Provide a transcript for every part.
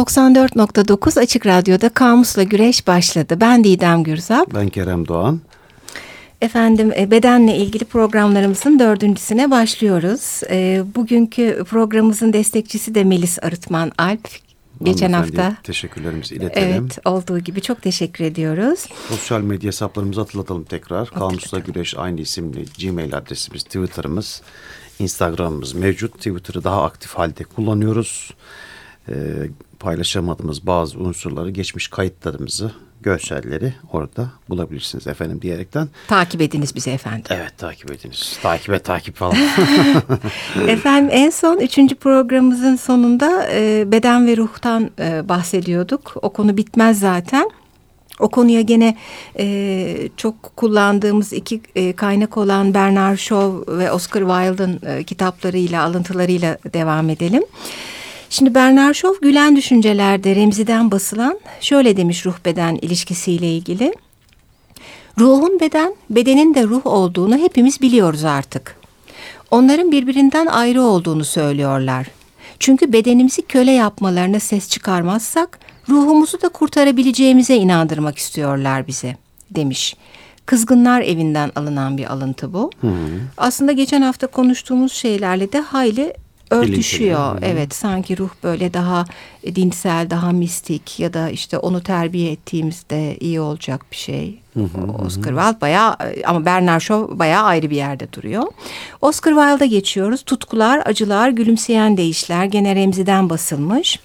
94.9 Açık Radyo'da Kamus'la Güreş başladı. Ben Didem Gürzap. Ben Kerem Doğan. Efendim e, bedenle ilgili programlarımızın dördüncüsüne başlıyoruz. E, bugünkü programımızın destekçisi de Melis Arıtman Alp. Geçen hafta. Teşekkürlerimizi iletelim. Evet olduğu gibi çok teşekkür ediyoruz. Sosyal medya hesaplarımızı hatırlatalım tekrar. Kamusla Güreş aynı isimli Gmail adresimiz, Twitter'ımız, Instagram'ımız mevcut. Twitter'ı daha aktif halde kullanıyoruz. Ee, paylaşamadığımız bazı unsurları, geçmiş kayıtlarımızı, görselleri orada bulabilirsiniz efendim diyerekten. Takip ediniz bizi efendim. Evet takip ediniz. Takip et takip falan. efendim en son üçüncü programımızın sonunda e, beden ve ruhtan e, bahsediyorduk. O konu bitmez zaten. O konuya gene e, çok kullandığımız iki e, kaynak olan Bernard Shaw ve Oscar Wilde'ın e, kitaplarıyla, alıntılarıyla devam edelim. Şimdi Bernard Shaw Gülen Düşüncelerde Remzi'den basılan şöyle demiş ruh beden ilişkisiyle ilgili. Ruhun beden, bedenin de ruh olduğunu hepimiz biliyoruz artık. Onların birbirinden ayrı olduğunu söylüyorlar. Çünkü bedenimizi köle yapmalarına ses çıkarmazsak ruhumuzu da kurtarabileceğimize inandırmak istiyorlar bize demiş. Kızgınlar evinden alınan bir alıntı bu. Hı. Aslında geçen hafta konuştuğumuz şeylerle de hayli örtüşüyor. Evet sanki ruh böyle daha dinsel, daha mistik ya da işte onu terbiye ettiğimizde iyi olacak bir şey. Hı hı, Oscar Wilde bayağı ama Bernard Shaw bayağı ayrı bir yerde duruyor. Oscar Wilde'a geçiyoruz. Tutkular, acılar, gülümseyen değişler gene Remzi'den basılmış.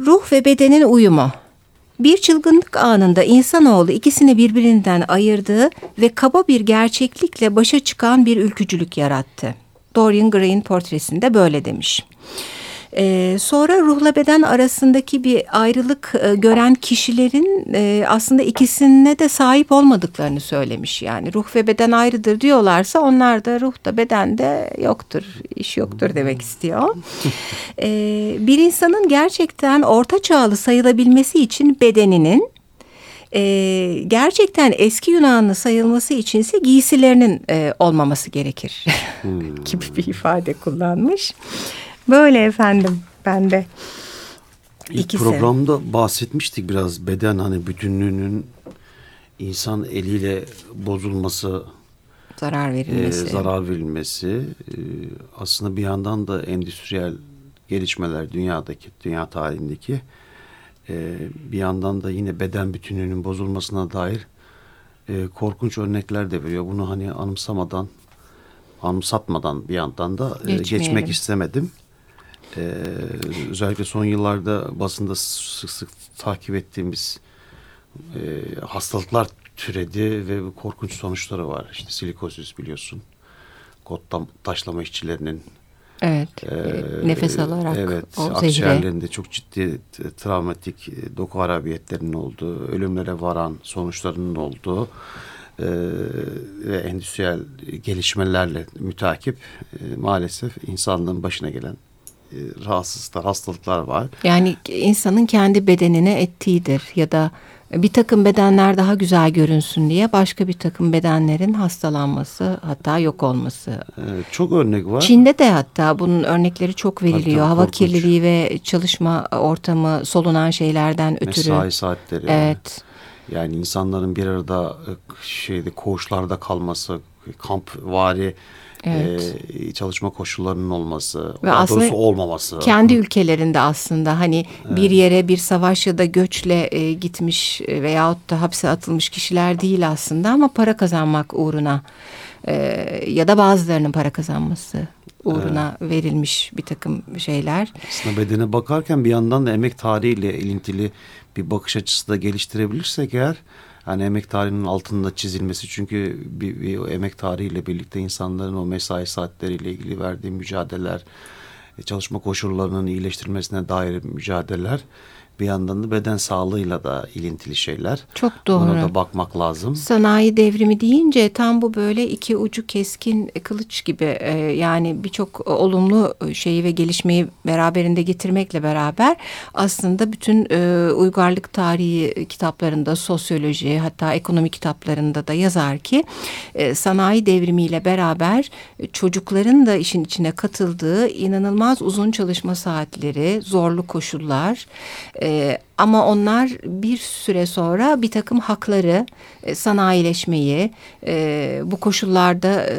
Ruh ve bedenin uyumu. Bir çılgınlık anında insanoğlu ikisini birbirinden ayırdığı ve kaba bir gerçeklikle başa çıkan bir ülkücülük yarattı. Dorian Gray'in portresinde böyle demiş. Ee, sonra ruhla beden arasındaki bir ayrılık e, gören kişilerin e, aslında ikisine de sahip olmadıklarını söylemiş. Yani ruh ve beden ayrıdır diyorlarsa onlar da ruh da beden de yoktur, iş yoktur demek istiyor. Ee, bir insanın gerçekten orta çağlı sayılabilmesi için bedeninin e, gerçekten eski Yunanlı sayılması içinse giysilerinin e, olmaması gerekir hmm. gibi bir ifade kullanmış. Böyle efendim ben de. İlk İkisi. programda bahsetmiştik biraz beden hani bütünlüğünün insan eliyle bozulması, zarar verilmesi, e, zarar verilmesi e, aslında bir yandan da endüstriyel gelişmeler dünyadaki, dünya tarihindeki e, bir yandan da yine beden bütünlüğünün bozulmasına dair e, korkunç örnekler de veriyor. Bunu hani anımsamadan, anımsatmadan bir yandan da e, geçmek istemedim. E, özellikle son yıllarda basında sık sık takip ettiğimiz e, hastalıklar türedi ve korkunç sonuçları var. İşte silikozis biliyorsun. Kot taşlama işçilerinin Evet. Ee, nefes alarak evet, o akciğerlerinde çok ciddi travmatik e, doku harabiyetlerinin olduğu, ölümlere varan sonuçlarının olduğu e, ve endüstriyel gelişmelerle mütakip e, maalesef insanlığın başına gelen e, rahatsızlıklar, hastalıklar var. Yani insanın kendi bedenine ettiğidir ya da bir takım bedenler daha güzel görünsün diye başka bir takım bedenlerin hastalanması hatta yok olması. Evet, çok örnek var. Çin'de de hatta bunun örnekleri çok veriliyor. Hatta Hava korkunç. kirliliği ve çalışma ortamı solunan şeylerden ötürü. Mesai saatleri. Evet. Yani insanların bir arada şeyde koğuşlarda kalması, kamp vari evet. e, çalışma koşullarının olması, ve aslında olmaması. Kendi ülkelerinde aslında hani evet. bir yere bir savaş ya da göçle e, gitmiş veyahut da hapse atılmış kişiler değil aslında ama para kazanmak uğruna e, ya da bazılarının para kazanması uğruna evet. verilmiş bir takım şeyler. Aslında bedene bakarken bir yandan da emek tarihiyle ilintili bir bakış açısı da geliştirebilirsek eğer yani emek tarihinin altında çizilmesi. Çünkü bir, bir emek tarihiyle birlikte insanların o mesai saatleriyle ilgili verdiği mücadeleler, e, çalışma koşullarının iyileştirilmesine dair mücadeleler bir yandan da beden sağlığıyla da ilintili şeyler. Çok doğru. Ona da bakmak lazım. Sanayi devrimi deyince tam bu böyle iki ucu keskin kılıç gibi e, yani birçok olumlu şeyi ve gelişmeyi beraberinde getirmekle beraber aslında bütün e, uygarlık tarihi kitaplarında sosyoloji hatta ekonomi kitaplarında da yazar ki e, sanayi devrimiyle beraber çocukların da işin içine katıldığı inanılmaz uzun çalışma saatleri, zorlu koşullar, e, ama onlar bir süre sonra bir takım hakları, e, sanayileşmeyi, e, bu koşullarda e,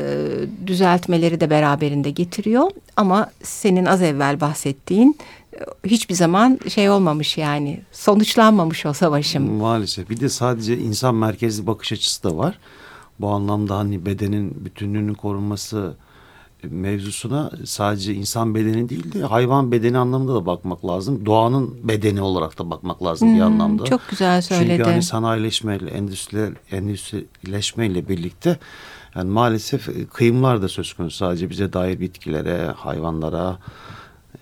düzeltmeleri de beraberinde getiriyor. Ama senin az evvel bahsettiğin e, hiçbir zaman şey olmamış yani sonuçlanmamış o savaşım. Maalesef bir de sadece insan merkezli bakış açısı da var. Bu anlamda hani bedenin bütünlüğünün korunması mevzusuna sadece insan bedeni değil de hayvan bedeni anlamında da bakmak lazım. Doğanın bedeni olarak da bakmak lazım hmm, bir anlamda. Çok güzel söyledin. Çünkü hani sanayileşmeyle, endüstri, endüstrileşmeyle birlikte yani maalesef e, kıyımlar da söz konusu. Sadece bize dair bitkilere, hayvanlara,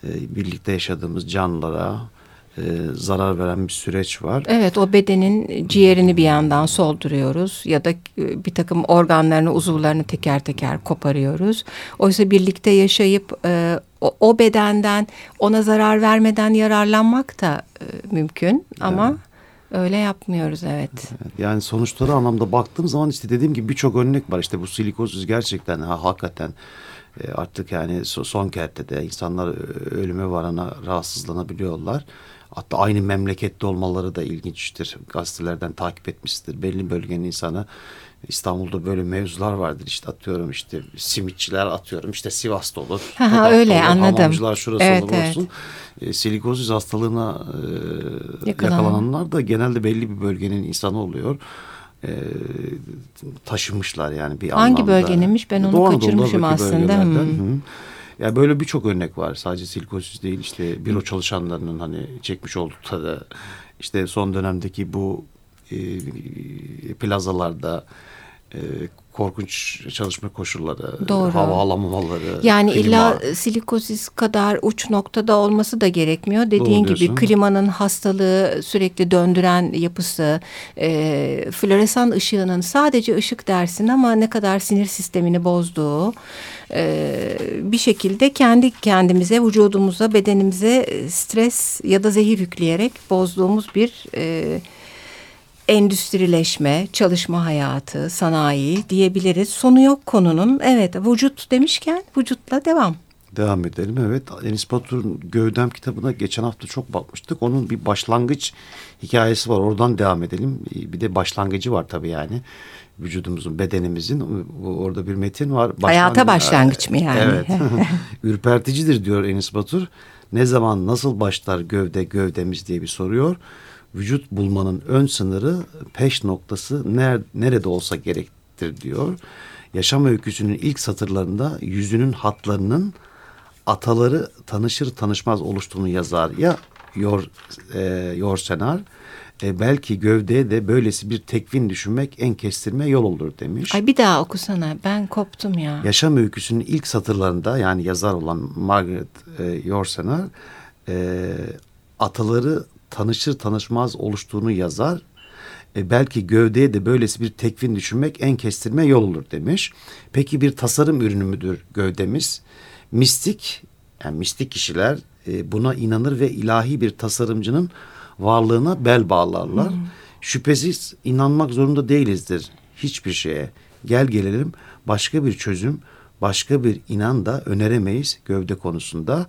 e, birlikte yaşadığımız canlılara, e, zarar veren bir süreç var. Evet o bedenin ciğerini bir yandan solduruyoruz ya da e, bir takım organlarını uzuvlarını teker teker koparıyoruz. Oysa birlikte yaşayıp e, o, o bedenden ona zarar vermeden yararlanmak da e, mümkün ama... Evet. Öyle yapmıyoruz evet. Yani sonuçları anlamda baktığım zaman işte dediğim gibi birçok örnek var. İşte bu silikozuz gerçekten ha, hakikaten e, artık yani son kertede insanlar ölüme varana rahatsızlanabiliyorlar. Hatta aynı memlekette olmaları da ilginçtir. Gazetelerden takip etmiştir. Belli bölgenin insanı İstanbul'da böyle mevzular vardır işte atıyorum işte simitçiler atıyorum işte Sivas'ta olur. Ha, öyle olur, anladım. Hamamcılar şurası evet, olur evet. olsun. E, silikozis hastalığına e, yakalananlar da genelde belli bir bölgenin insanı oluyor. E, taşımışlar yani bir Hangi anlamda. Hangi bölgeninmiş ben onu Doğu kaçırmışım aslında. Hmm. Ya böyle birçok örnek var. Sadece silikosis değil işte büro çalışanlarının hani çekmiş oldukları da işte son dönemdeki bu e, plazalarda e, korkunç çalışma koşulları, Doğru. hava alamamaları. Yani klima. illa silikosis kadar uç noktada olması da gerekmiyor. Dediğin gibi klimanın hastalığı, sürekli döndüren yapısı, e, floresan ışığının sadece ışık dersin ama ne kadar sinir sistemini bozduğu e, bir şekilde kendi kendimize, vücudumuza, bedenimize stres ya da zehir yükleyerek bozduğumuz bir... E, endüstrileşme, çalışma hayatı, sanayi diyebiliriz. Sonu yok konunun. Evet vücut demişken vücutla devam. Devam edelim evet. Enis Batur'un Gövdem kitabına geçen hafta çok bakmıştık. Onun bir başlangıç hikayesi var. Oradan devam edelim. Bir de başlangıcı var tabii yani. Vücudumuzun, bedenimizin. Orada bir metin var. Başlangıç, Hayata başlangıç mı yani? Evet. Ürperticidir diyor Enis Batur. Ne zaman nasıl başlar gövde gövdemiz diye bir soruyor vücut bulmanın ön sınırı peş noktası ner, nerede olsa gerektir diyor. Yaşam öyküsünün ilk satırlarında yüzünün hatlarının ataları tanışır tanışmaz oluştuğunu yazar. Ya Yor, e, Yorsenar e, belki gövdeye de böylesi bir tekvin düşünmek en kestirme yol olur demiş. Ay bir daha okusana ben koptum ya. Yaşam öyküsünün ilk satırlarında yani yazar olan Margaret e, Yorsenar e, ataları tanışır tanışmaz oluştuğunu yazar. E, belki gövdeye de böylesi bir tekvin düşünmek en kestirme yol olur demiş. Peki bir tasarım ürünü müdür gövdemiz? Mistik, yani mistik kişiler e, buna inanır ve ilahi bir tasarımcının varlığına bel bağlarlar. Hmm. Şüphesiz inanmak zorunda değilizdir hiçbir şeye. Gel gelelim başka bir çözüm, başka bir inan da öneremeyiz gövde konusunda.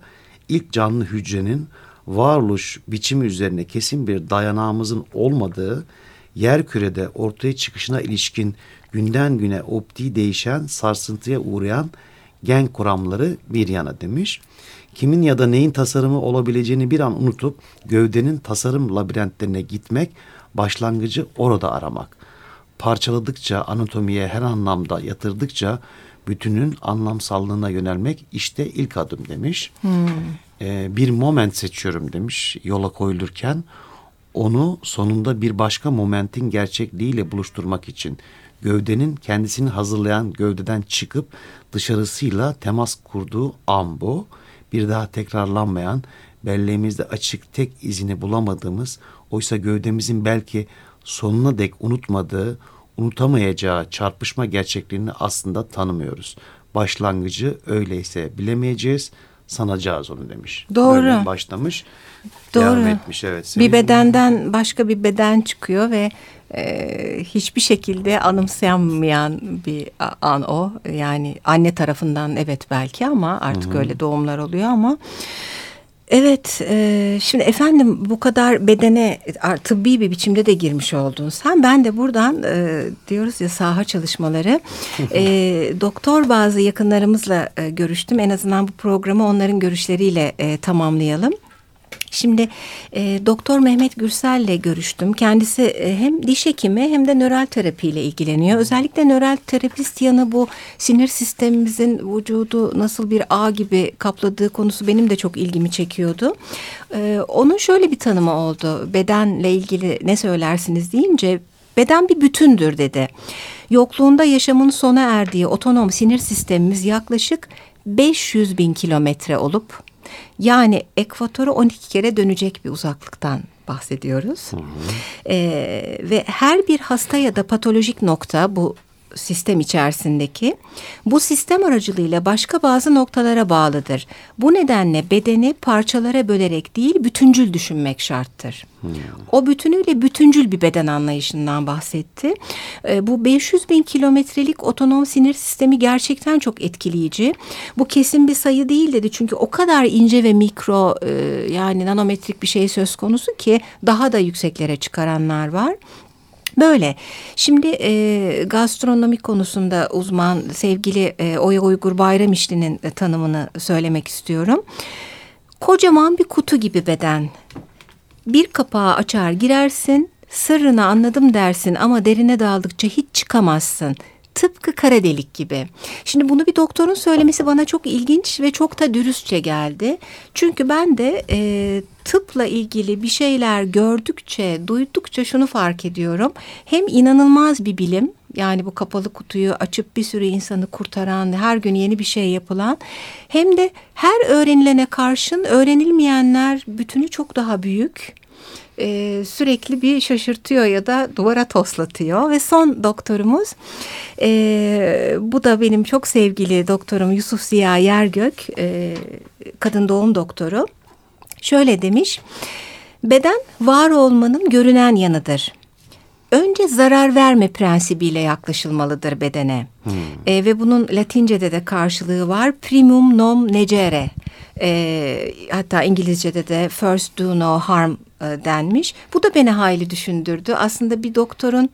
İlk canlı hücrenin varoluş biçimi üzerine kesin bir dayanağımızın olmadığı, yer kürede ortaya çıkışına ilişkin günden güne optiği değişen, sarsıntıya uğrayan gen kuramları bir yana demiş. Kimin ya da neyin tasarımı olabileceğini bir an unutup gövdenin tasarım labirentlerine gitmek, başlangıcı orada aramak. Parçaladıkça, anatomiye her anlamda yatırdıkça bütünün anlamsallığına yönelmek işte ilk adım demiş. Hmm e, bir moment seçiyorum demiş yola koyulurken. Onu sonunda bir başka momentin gerçekliğiyle buluşturmak için gövdenin kendisini hazırlayan gövdeden çıkıp dışarısıyla temas kurduğu an bu. bir daha tekrarlanmayan, belleğimizde açık tek izini bulamadığımız, oysa gövdemizin belki sonuna dek unutmadığı, unutamayacağı çarpışma gerçekliğini aslında tanımıyoruz. Başlangıcı öyleyse bilemeyeceğiz, sanacağız onu demiş. Doğru. Böyle başlamış, Doğru. devam etmiş. Evet. Senin... Bir bedenden başka bir beden çıkıyor ve e, hiçbir şekilde anımsayamayan bir an o. Yani anne tarafından evet belki ama artık Hı -hı. öyle doğumlar oluyor ama... Evet, e, şimdi efendim bu kadar bedene tıbbi bir biçimde de girmiş oldun sen. Ben de buradan e, diyoruz ya saha çalışmaları. e, doktor bazı yakınlarımızla e, görüştüm. En azından bu programı onların görüşleriyle e, tamamlayalım. Şimdi e, Doktor Mehmet Gürsel ile görüştüm. Kendisi e, hem diş hekimi hem de nöral terapiyle ilgileniyor. Özellikle nöral terapist yanı bu sinir sistemimizin vücudu nasıl bir ağ gibi kapladığı konusu benim de çok ilgimi çekiyordu. E, onun şöyle bir tanımı oldu. Bedenle ilgili ne söylersiniz deyince beden bir bütündür dedi. Yokluğunda yaşamın sona erdiği otonom sinir sistemimiz yaklaşık 500 bin kilometre olup yani ekvatora 12 kere dönecek bir uzaklıktan bahsediyoruz. Hı hı. Ee, ve her bir hasta ya da patolojik nokta bu sistem içerisindeki bu sistem aracılığıyla başka bazı noktalara bağlıdır. Bu nedenle bedeni parçalara bölerek değil bütüncül düşünmek şarttır. Hmm. O bütünüyle bütüncül bir beden anlayışından bahsetti. E, bu 500 bin kilometrelik otonom sinir sistemi gerçekten çok etkileyici. Bu kesin bir sayı değil dedi çünkü o kadar ince ve mikro e, yani nanometrik bir şey söz konusu ki daha da yükseklere çıkaranlar var. Böyle. Şimdi e, gastronomi konusunda uzman sevgili e, Oya Uygur Bayramişli'nin e, tanımını söylemek istiyorum. Kocaman bir kutu gibi beden. Bir kapağı açar girersin, sırrını anladım dersin ama derine daldıkça hiç çıkamazsın. Tıpkı kara delik gibi. Şimdi bunu bir doktorun söylemesi bana çok ilginç ve çok da dürüstçe geldi. Çünkü ben de e, tıpla ilgili bir şeyler gördükçe, duydukça şunu fark ediyorum. Hem inanılmaz bir bilim yani bu kapalı kutuyu açıp bir sürü insanı kurtaran, her gün yeni bir şey yapılan hem de her öğrenilene karşın öğrenilmeyenler bütünü çok daha büyük e, sürekli bir şaşırtıyor ya da duvara toslatıyor. Ve son doktorumuz e, bu da benim çok sevgili doktorum Yusuf Ziya Yergök e, kadın doğum doktoru. Şöyle demiş beden var olmanın görünen yanıdır önce zarar verme prensibiyle yaklaşılmalıdır bedene. Hmm. E, ve bunun Latince'de de karşılığı var. Primum non negere. E, hatta İngilizce'de de first do no harm e, denmiş. Bu da beni hayli düşündürdü. Aslında bir doktorun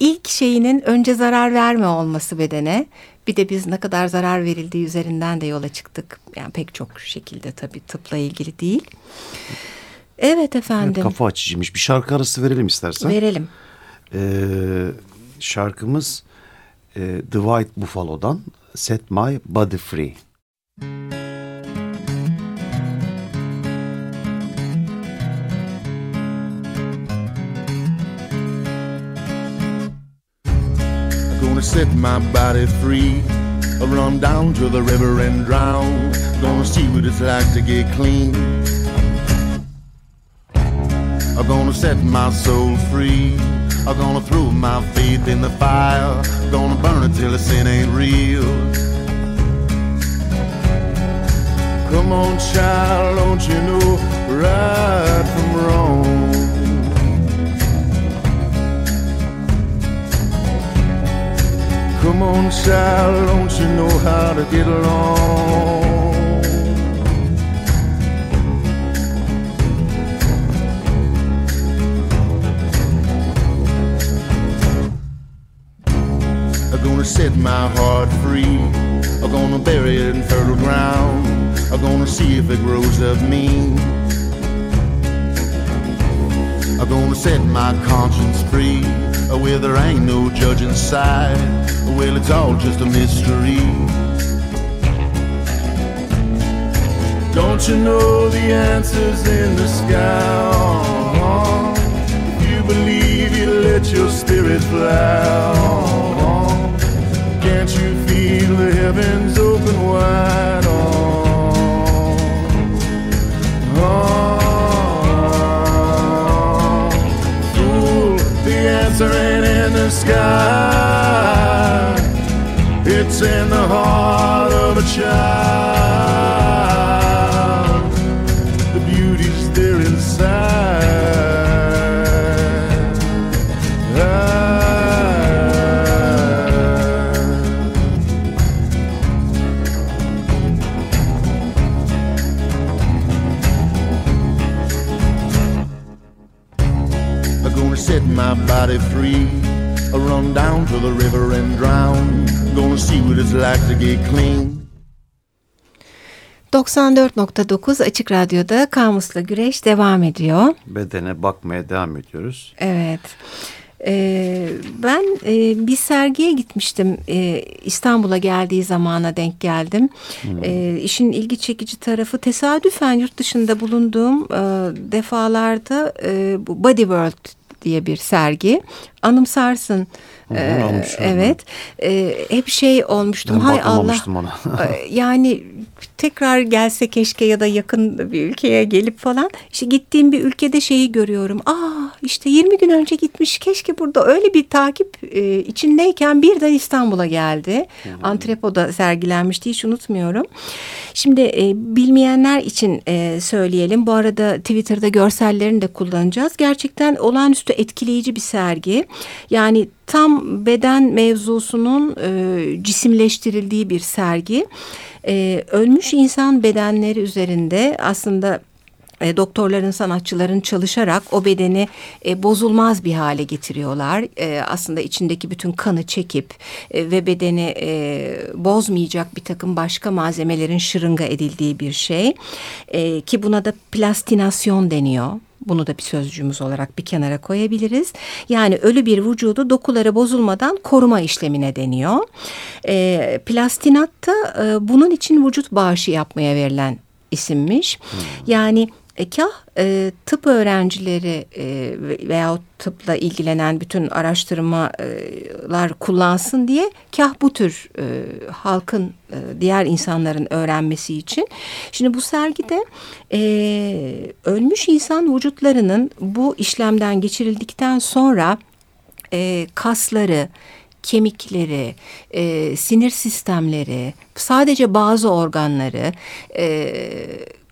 ilk şeyinin önce zarar verme olması bedene. Bir de biz ne kadar zarar verildiği üzerinden de yola çıktık. Yani pek çok şekilde tabii tıpla ilgili değil. Evet efendim. Evet, kafa açıcıymış. Bir şarkı arası verelim istersen. Verelim. Ee, şarkımız e, The White Buffalo'dan Set My Body Free. Set my body free. Run down to the river and drown. Gonna see what it's like to get clean. I'm gonna set my soul free. Gonna throw my faith in the fire. Gonna burn it till the sin ain't real. Come on, child, don't you know right from wrong? Come on, child, don't you know how to get along? Gonna set my heart free. I'm gonna bury it in fertile ground. I'm gonna see if it grows up me. I'm gonna set my conscience free. Where there ain't no judge inside. Well, it's all just a mystery. Don't you know the answer's in the sky? If you believe, you let your spirit fly the heavens open wide on. on. Fool, the answer ain't in the sky. It's in the heart of a child. 94.9 Açık Radyo'da Kamus'la Güreş devam ediyor. Bedene bakmaya devam ediyoruz. Evet. Ee, ben e, bir sergiye gitmiştim. Ee, İstanbul'a geldiği zamana denk geldim. Ee, işin ilgi çekici tarafı tesadüfen yurt dışında bulunduğum e, defalarda e, bu Body World diye bir sergi. Anımsarsın. Hı Ee, evet. Ee, hep şey olmuştum. Ben Hay Allah. ona. Ee, yani tekrar gelse keşke ya da yakın bir ülkeye gelip falan işte gittiğim bir ülkede şeyi görüyorum. Aa işte 20 gün önce gitmiş keşke burada öyle bir takip e, içindeyken birden İstanbul'a geldi. Antrepo'da sergilenmişti hiç unutmuyorum. Şimdi e, bilmeyenler için e, söyleyelim. Bu arada Twitter'da görsellerini de kullanacağız. Gerçekten olağanüstü etkileyici bir sergi. Yani tam beden mevzusunun e, cisimleştirildiği bir sergi. E, ölmüş insan bedenleri üzerinde aslında e, doktorların, sanatçıların çalışarak o bedeni e, bozulmaz bir hale getiriyorlar. E, aslında içindeki bütün kanı çekip e, ve bedeni e, bozmayacak bir takım başka malzemelerin şırınga edildiği bir şey. E, ki buna da plastinasyon deniyor. Bunu da bir sözcüğümüz olarak bir kenara koyabiliriz. Yani ölü bir vücudu dokuları bozulmadan koruma işlemine deniyor. E, plastinat da e, bunun için vücut bağışı yapmaya verilen isimmiş. Yani e, kah e, tıp öğrencileri e, ve- veyahut tıpla ilgilenen bütün araştırmalar kullansın diye kah bu tür e, halkın e, diğer insanların öğrenmesi için. Şimdi bu sergide e, ölmüş insan vücutlarının bu işlemden geçirildikten sonra e, kasları, kemikleri, e, sinir sistemleri, sadece bazı organları e,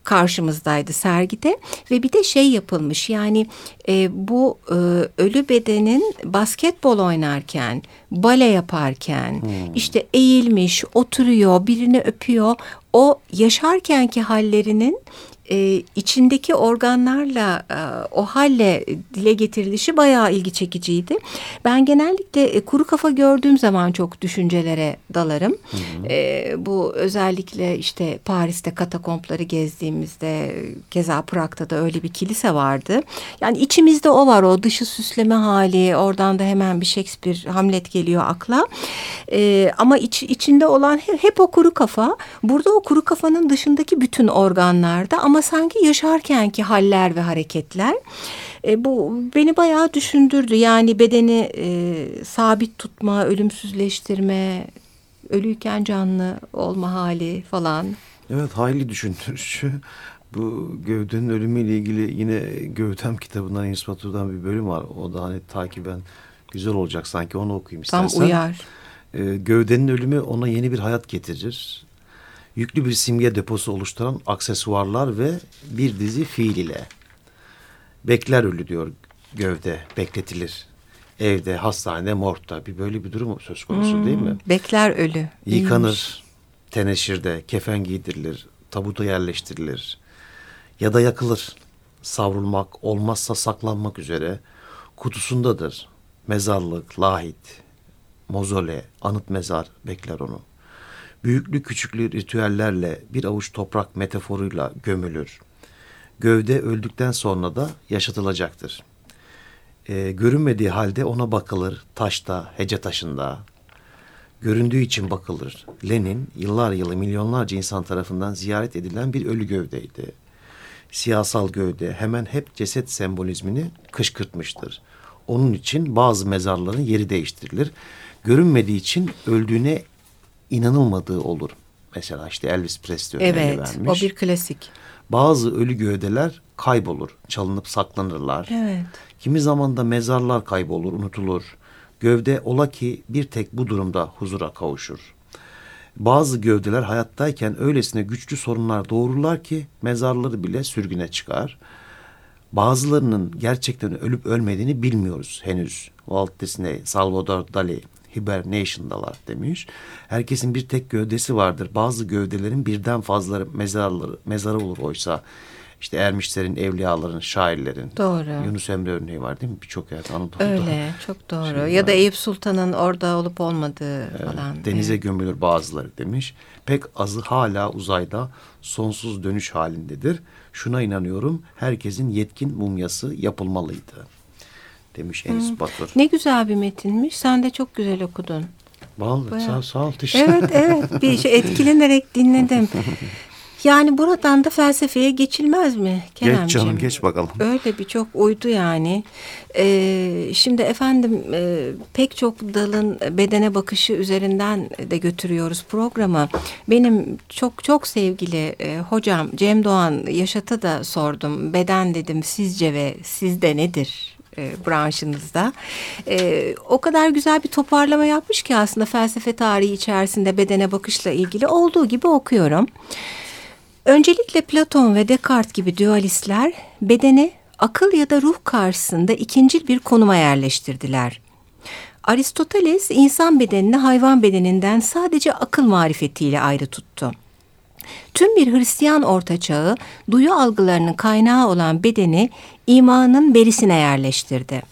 karşımızdaydı sergide ve bir de şey yapılmış yani e, bu e, ölü bedenin basketbol oynarken, bale yaparken işte eğilmiş, oturuyor, birini öpüyor. O yaşarkenki hallerinin e, içindeki organlarla e, o halle dile getirilişi bayağı ilgi çekiciydi. Ben genellikle e, kuru kafa gördüğüm zaman çok düşüncelere dalarım. E, bu özellikle işte Paris'te katakompları gezdiğimizde keza Prag'da da öyle bir kilise vardı. Yani içimizde o var o dışı süsleme hali oradan da hemen bir Shakespeare Hamlet geliyor akla. E, ama iç, içinde olan hep, hep o kuru kafa. Burada o kuru kafanın dışındaki bütün organlarda ama sanki yaşarkenki haller ve hareketler. E, bu beni bayağı düşündürdü. Yani bedeni e, sabit tutma, ölümsüzleştirme, ölüyken canlı olma hali falan. Evet hayli düşündürücü. Bu gövdenin ölümüyle ilgili yine Gövdem kitabından İnspatu'dan bir bölüm var. O da hani takiben güzel olacak sanki onu okuyayım Tam istersen. uyar. Ee, gövdenin ölümü ona yeni bir hayat getirir. Yüklü bir simge deposu oluşturan aksesuarlar ve bir dizi fiil ile. Bekler ölü diyor gövde, bekletilir. Evde, hastanede, morgda bir böyle bir durum söz konusu değil mi? Hmm, Bekler ölü. İyiymiş. Yıkanır, teneşirde, kefen giydirilir, tabuta yerleştirilir ya da yakılır. Savrulmak, olmazsa saklanmak üzere kutusundadır. Mezarlık, lahit, mozole, anıt mezar bekler onu. Büyüklü küçüklü ritüellerle bir avuç toprak metaforuyla gömülür. Gövde öldükten sonra da yaşatılacaktır. Ee, görünmediği halde ona bakılır taşta, hece taşında, göründüğü için bakılır. Lenin yıllar yılı milyonlarca insan tarafından ziyaret edilen bir ölü gövdeydi. Siyasal gövde hemen hep ceset sembolizmini kışkırtmıştır. Onun için bazı mezarların yeri değiştirilir. Görünmediği için öldüğüne inanılmadığı olur. Mesela işte Elvis Presley örneğini Evet vermiş. o bir klasik. Bazı ölü gövdeler kaybolur, çalınıp saklanırlar. Evet. Kimi zaman da mezarlar kaybolur, unutulur. Gövde ola ki bir tek bu durumda huzura kavuşur. Bazı gövdeler hayattayken öylesine güçlü sorunlar doğururlar ki mezarları bile sürgüne çıkar. Bazılarının gerçekten ölüp ölmediğini bilmiyoruz henüz. Walt Disney, Salvador Dali hibernation'dalar demiş. Herkesin bir tek gövdesi vardır. Bazı gövdelerin birden fazla mezarları, mezarı olur oysa. İşte ermişlerin, evliyaların, şairlerin. Doğru. Yunus Emre örneği var değil mi? Birçok yerde Anadolu'da. Öyle, çok doğru. Şey ya da. Eyüp Sultan'ın orada olup olmadığı falan. Denize Evet. gömülür bazıları demiş. Pek azı hala uzayda sonsuz dönüş halindedir. Şuna inanıyorum herkesin yetkin mumyası yapılmalıydı. Demiş Enis Batur. Ne güzel bir metinmiş. Sen de çok güzel okudun. Vallahi sağ, sağ ol teşekkür Evet evet bir şey etkilenerek dinledim. Yani buradan da felsefeye geçilmez mi Keremciğim? Geç canım geç bakalım. Öyle bir çok uydu yani. Ee, şimdi efendim e, pek çok dalın bedene bakışı üzerinden de götürüyoruz programı. Benim çok çok sevgili e, hocam Cem Doğan Yaşat'a da sordum. Beden dedim sizce ve sizde nedir? E, branşınızda. E, o kadar güzel bir toparlama yapmış ki aslında felsefe tarihi içerisinde bedene bakışla ilgili olduğu gibi okuyorum. Öncelikle Platon ve Descartes gibi dualistler bedeni akıl ya da ruh karşısında ikincil bir konuma yerleştirdiler. Aristoteles insan bedenini hayvan bedeninden sadece akıl marifetiyle ayrı tuttu. Tüm bir Hristiyan ortaçağı duyu algılarının kaynağı olan bedeni imanın berisine yerleştirdi.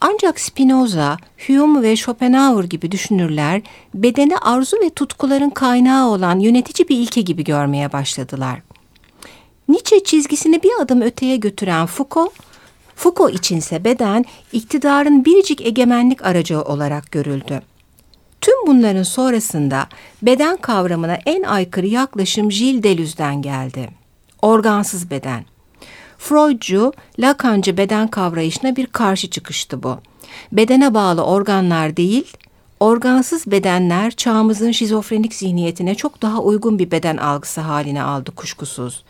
Ancak Spinoza, Hume ve Schopenhauer gibi düşünürler bedeni arzu ve tutkuların kaynağı olan yönetici bir ilke gibi görmeye başladılar. Nietzsche çizgisini bir adım öteye götüren Foucault, Foucault içinse beden iktidarın biricik egemenlik aracı olarak görüldü. Tüm bunların sonrasında beden kavramına en aykırı yaklaşım Gilles Deleuze'den geldi. Organsız beden. Freudcu, Lacancı beden kavrayışına bir karşı çıkıştı bu. Bedene bağlı organlar değil, organsız bedenler çağımızın şizofrenik zihniyetine çok daha uygun bir beden algısı haline aldı kuşkusuz.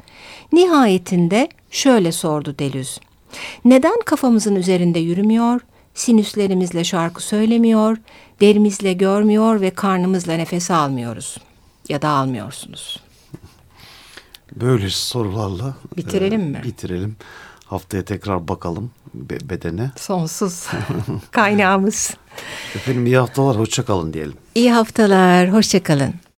Nihayetinde şöyle sordu Deleuze. Neden kafamızın üzerinde yürümüyor, sinüslerimizle şarkı söylemiyor, derimizle görmüyor ve karnımızla nefes almıyoruz? Ya da almıyorsunuz. Böyle sorularla Bitirelim e, mi? Bitirelim. Haftaya tekrar bakalım be- bedene. Sonsuz kaynağımız. Efendim iyi haftalar hoşça kalın diyelim. İyi haftalar, hoşçakalın.